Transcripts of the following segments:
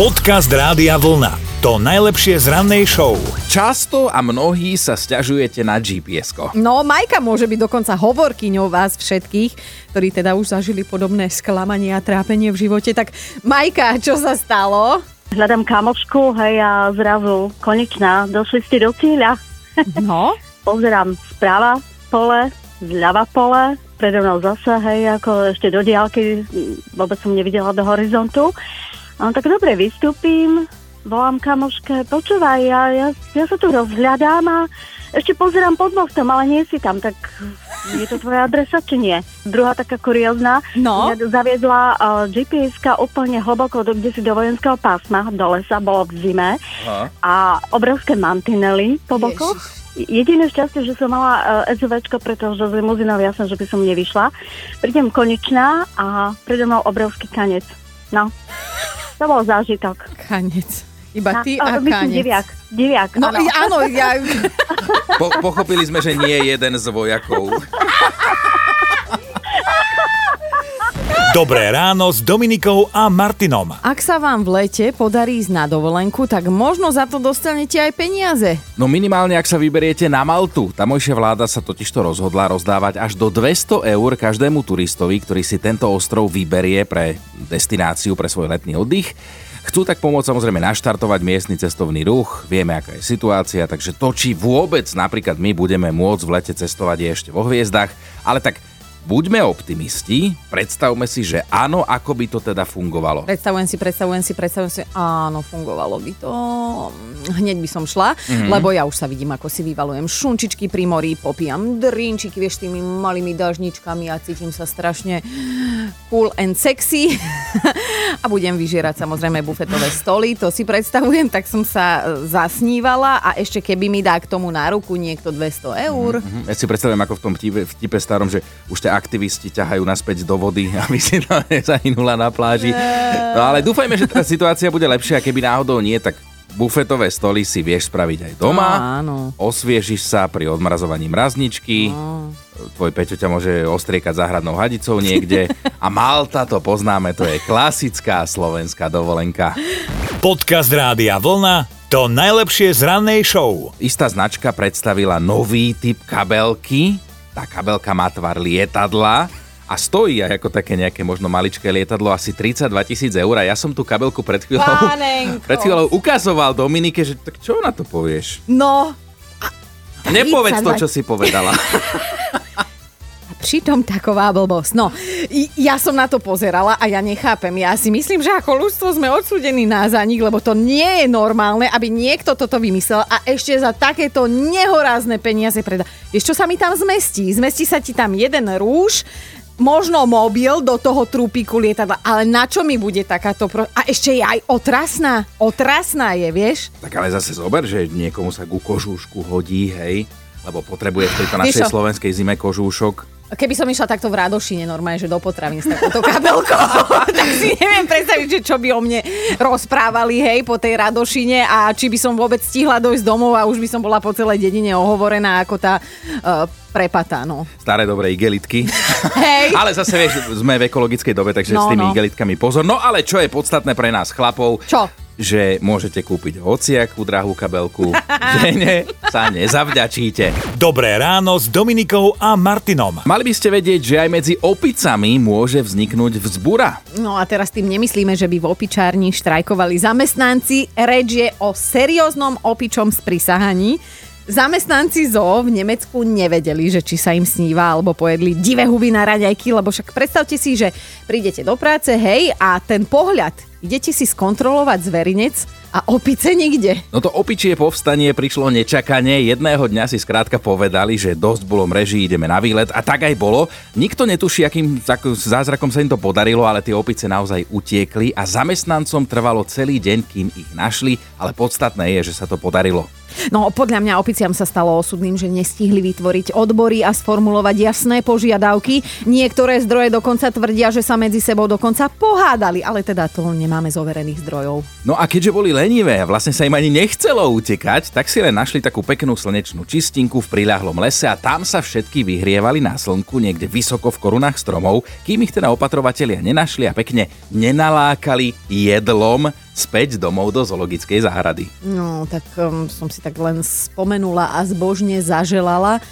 Podcast Rádia Vlna. To najlepšie z rannej show. Často a mnohí sa stiažujete na gps. No, Majka môže byť dokonca hovorkyňou vás všetkých, ktorí teda už zažili podobné sklamanie a trápenie v živote. Tak Majka, čo sa stalo? Hľadám kamošku, hej, a zrazu konečná, došli ste do cieľa. No, Pozerám správa pole, zľava pole, predo mnou zase, hej, ako ešte do diálky, vôbec som nevidela do horizontu. No, tak dobre, vystúpim, volám kamoške, počúvaj, ja, ja, ja sa tu rozhľadám a ešte pozerám pod mostom, ale nie si tam, tak je to tvoja adresa, či nie? Druhá taká kuriózna, No. ja zaviedla uh, GPS-ka úplne hlboko do, kde si do vojenského pásma, do lesa, bolo v zime Aha. a obrovské mantinely po bokoch. Jediné šťastie, že som mala uh, SUVčko, pretože z limuzínou jasné, že by som nevyšla. Prídem konečná a predo mnou obrovský kanec. No, to bol zážitok. kanec. Iba ty a, myslím, kanec. diviak. Diviak, No, áno. áno, ja... Po, pochopili sme, že nie jeden z vojakov. Dobré ráno s Dominikou a Martinom. Ak sa vám v lete podarí ísť na dovolenku, tak možno za to dostanete aj peniaze. No minimálne, ak sa vyberiete na Maltu. Tamojšia vláda sa totižto rozhodla rozdávať až do 200 eur každému turistovi, ktorý si tento ostrov vyberie pre destináciu, pre svoj letný oddych. Chcú tak pomôcť samozrejme naštartovať miestny cestovný ruch, vieme, aká je situácia, takže to, či vôbec napríklad my budeme môcť v lete cestovať je ešte vo hviezdach, ale tak buďme optimisti, predstavme si, že áno, ako by to teda fungovalo. Predstavujem si, predstavujem si, predstavujem si, áno, fungovalo by to. Hneď by som šla, mm-hmm. lebo ja už sa vidím, ako si vyvalujem šunčičky pri mori, popijam drinčiky, vieš, tými malými dažničkami a cítim sa strašne cool and sexy. a budem vyžierať samozrejme bufetové stoly, to si predstavujem, tak som sa e, zasnívala a ešte keby mi dá k tomu na ruku niekto 200 eur. Mhm. Ja si predstavujem, ako v tom vtipe, vtipe starom, že už tie aktivisti ťahajú naspäť do vody, aby si tam nezahynula na pláži. No ale dúfajme, že tá situácia bude lepšia, keby náhodou nie, tak bufetové stoly si vieš spraviť aj doma. Áno. Osviežiš sa pri odmrazovaní mrazničky. Tvoj Peťo ťa môže ostriekať záhradnou hadicou niekde. A Malta, to poznáme, to je klasická slovenská dovolenka. Podcast Rádia Vlna. To najlepšie z rannej show. Istá značka predstavila nový typ kabelky. Tá kabelka má tvar lietadla a stojí aj ako také nejaké možno maličké lietadlo asi 32 tisíc eur a ja som tú kabelku pred chvíľou, Panenko. pred chvíľou ukazoval Dominike, že tak čo na to povieš? No, Nepovedz to, 32. čo si povedala. Pritom taková blbosť. No, ja som na to pozerala a ja nechápem. Ja si myslím, že ako ľudstvo sme odsúdení na zanik, lebo to nie je normálne, aby niekto toto vymyslel a ešte za takéto nehorázne peniaze predá. Vieš, čo sa mi tam zmestí? Zmestí sa ti tam jeden rúž, možno mobil do toho trúpiku lietadla, ale na čo mi bude takáto... Pro... A ešte je aj otrasná. Otrasná je, vieš? tak ale zase zober, že niekomu sa ku kožúšku hodí, hej, lebo potrebuje v tejto našej slovenskej zime kožúšok. Keby som išla takto v Radošine normálne, že do potravín s takouto kabelkou, tak si neviem predstaviť, že čo by o mne rozprávali, hej, po tej Radošine a či by som vôbec stihla dojsť domov a už by som bola po celej dedine ohovorená ako tá uh, prepatá, no. Staré dobré igelitky. Hej, Ale zase vieš, sme v ekologickej dobe, takže s No, tými no. igelitkami pozor. No ale čo je podstatné pre nás chlapov, Čo? že môžete kúpiť hociakú drahú kabelku, žene sa nezavďačíte. Dobré ráno s Dominikou a Martinom. Mali by ste vedieť, že aj medzi opicami môže vzniknúť vzbura. No a teraz tým nemyslíme, že by v opičárni štrajkovali zamestnanci. Reč je o serióznom opičom sprisahaní. Zamestnanci zoo v Nemecku nevedeli, že či sa im sníva alebo pojedli divé huby na raňajky, lebo však predstavte si, že prídete do práce, hej, a ten pohľad, idete si skontrolovať zverinec a opice nikde. No to opičie povstanie prišlo nečakane, jedného dňa si skrátka povedali, že dosť bolo mreží, ideme na výlet a tak aj bolo. Nikto netuší, akým zázrakom sa im to podarilo, ale tie opice naozaj utiekli a zamestnancom trvalo celý deň, kým ich našli, ale podstatné je, že sa to podarilo. No podľa mňa opiciam sa stalo osudným, že nestihli vytvoriť odbory a sformulovať jasné požiadavky. Niektoré zdroje dokonca tvrdia, že sa medzi sebou dokonca pohádali, ale teda to nemáme z overených zdrojov. No a keďže boli lenivé a vlastne sa im ani nechcelo utekať, tak si len našli takú peknú slnečnú čistinku v priľahlom lese a tam sa všetky vyhrievali na slnku niekde vysoko v korunách stromov, kým ich teda opatrovatelia nenašli a pekne nenalákali jedlom späť domov do zoologickej záhrady. No, tak um, som si tak len spomenula a zbožne zaželala,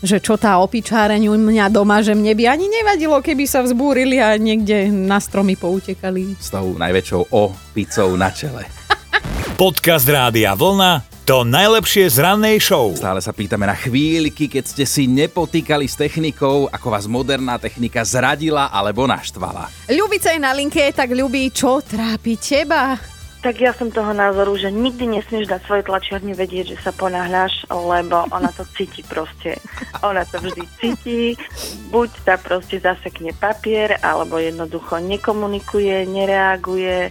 že čo tá opičáreň u mňa doma, že mne by ani nevadilo, keby sa vzbúrili a niekde na stromy poutekali. S tou najväčšou O picou na čele. Podcast Rádia Vlna to najlepšie z rannej show. Stále sa pýtame na chvíľky, keď ste si nepotýkali s technikou, ako vás moderná technika zradila alebo naštvala. Ľubica je na linke, tak ľubí, čo trápi teba? Tak ja som toho názoru, že nikdy nesmieš dať svojej tlačiarni vedieť, že sa ponáhľaš, lebo ona to cíti proste. Ona to vždy cíti. Buď tá proste zasekne papier, alebo jednoducho nekomunikuje, nereaguje,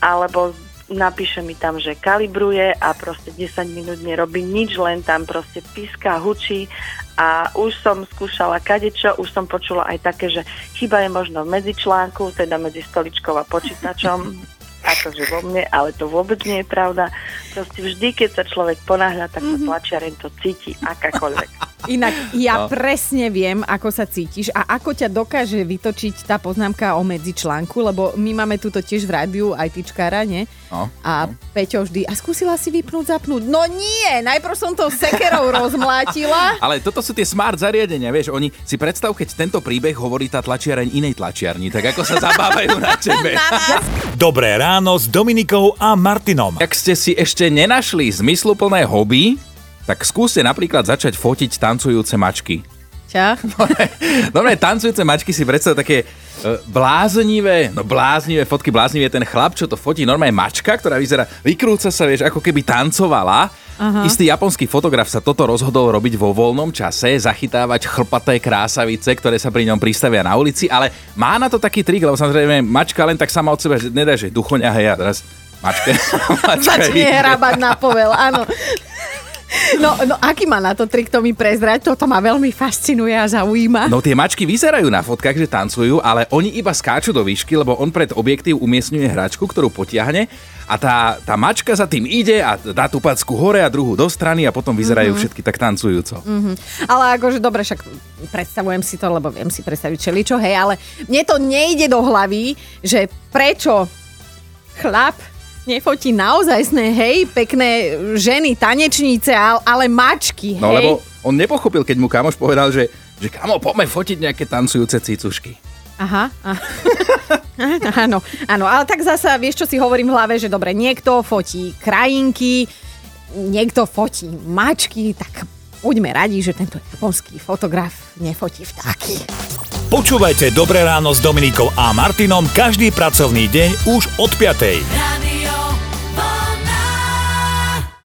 alebo napíše mi tam, že kalibruje a proste 10 minút nerobí nič, len tam proste píska, hučí a už som skúšala kadečo, už som počula aj také, že chyba je možno v medzičlánku, teda medzi stoličkou a počítačom, akože vo mne, ale to vôbec nie je pravda. Proste vždy, keď sa človek ponáhľa, tak mm-hmm. tlačiareň to cíti, akákoľvek. Inak ja no. presne viem, ako sa cítiš a ako ťa dokáže vytočiť tá poznámka o medzičlánku, lebo my máme túto tiež v rádiu aj tyčkára, nie? No. A no. Peťo vždy, a skúsila si vypnúť, zapnúť. No nie, najprv som to sekerou rozmlátila. Ale toto sú tie smart zariadenia, vieš, oni si predstav, keď tento príbeh hovorí tá tlačiareň inej tlačiarni, tak ako sa zabávajú na tebe. Dobré ráno s Dominikou a Martinom. Ak ste si ešte nenašli zmysluplné hobby, tak skúste napríklad začať fotiť tancujúce mačky. Čo? Dobre, tancujúce mačky si predstav také uh, bláznivé, no bláznivé fotky, bláznivé ten chlap, čo to fotí, normálne mačka, ktorá vyzerá, vykrúca sa, vieš, ako keby tancovala. Aha. Istý japonský fotograf sa toto rozhodol robiť vo voľnom čase, zachytávať chlpaté krásavice, ktoré sa pri ňom pristavia na ulici, ale má na to taký trik, lebo samozrejme mačka len tak sama od seba, že nedá, že duchoňa, hej, a teraz mačka. mačka Začne hrabať na povel, áno. No, no aký má na to trik, to mi prezrať, toto ma veľmi fascinuje a zaujíma. No tie mačky vyzerajú na fotkách, že tancujú, ale oni iba skáču do výšky, lebo on pred objektív umiestňuje hračku, ktorú potiahne a tá, tá mačka za tým ide a dá tú packu hore a druhú do strany a potom vyzerajú mm-hmm. všetky tak tancujúco. Mm-hmm. Ale akože dobre, však predstavujem si to, lebo viem si predstaviť čeličo, hej, ale mne to nejde do hlavy, že prečo chlap nefotí naozajstné, hej, pekné ženy, tanečníce, ale mačky, no, hej. No lebo on nepochopil, keď mu kamoš povedal, že, že kamo, poďme fotiť nejaké tancujúce cicušky. Aha, aha. áno, áno, ale tak zasa, vieš, čo si hovorím v hlave, že dobre, niekto fotí krajinky, niekto fotí mačky, tak buďme radi, že tento japonský fotograf nefotí vtáky. Počúvajte Dobré ráno s Dominikou a Martinom každý pracovný deň už od 5.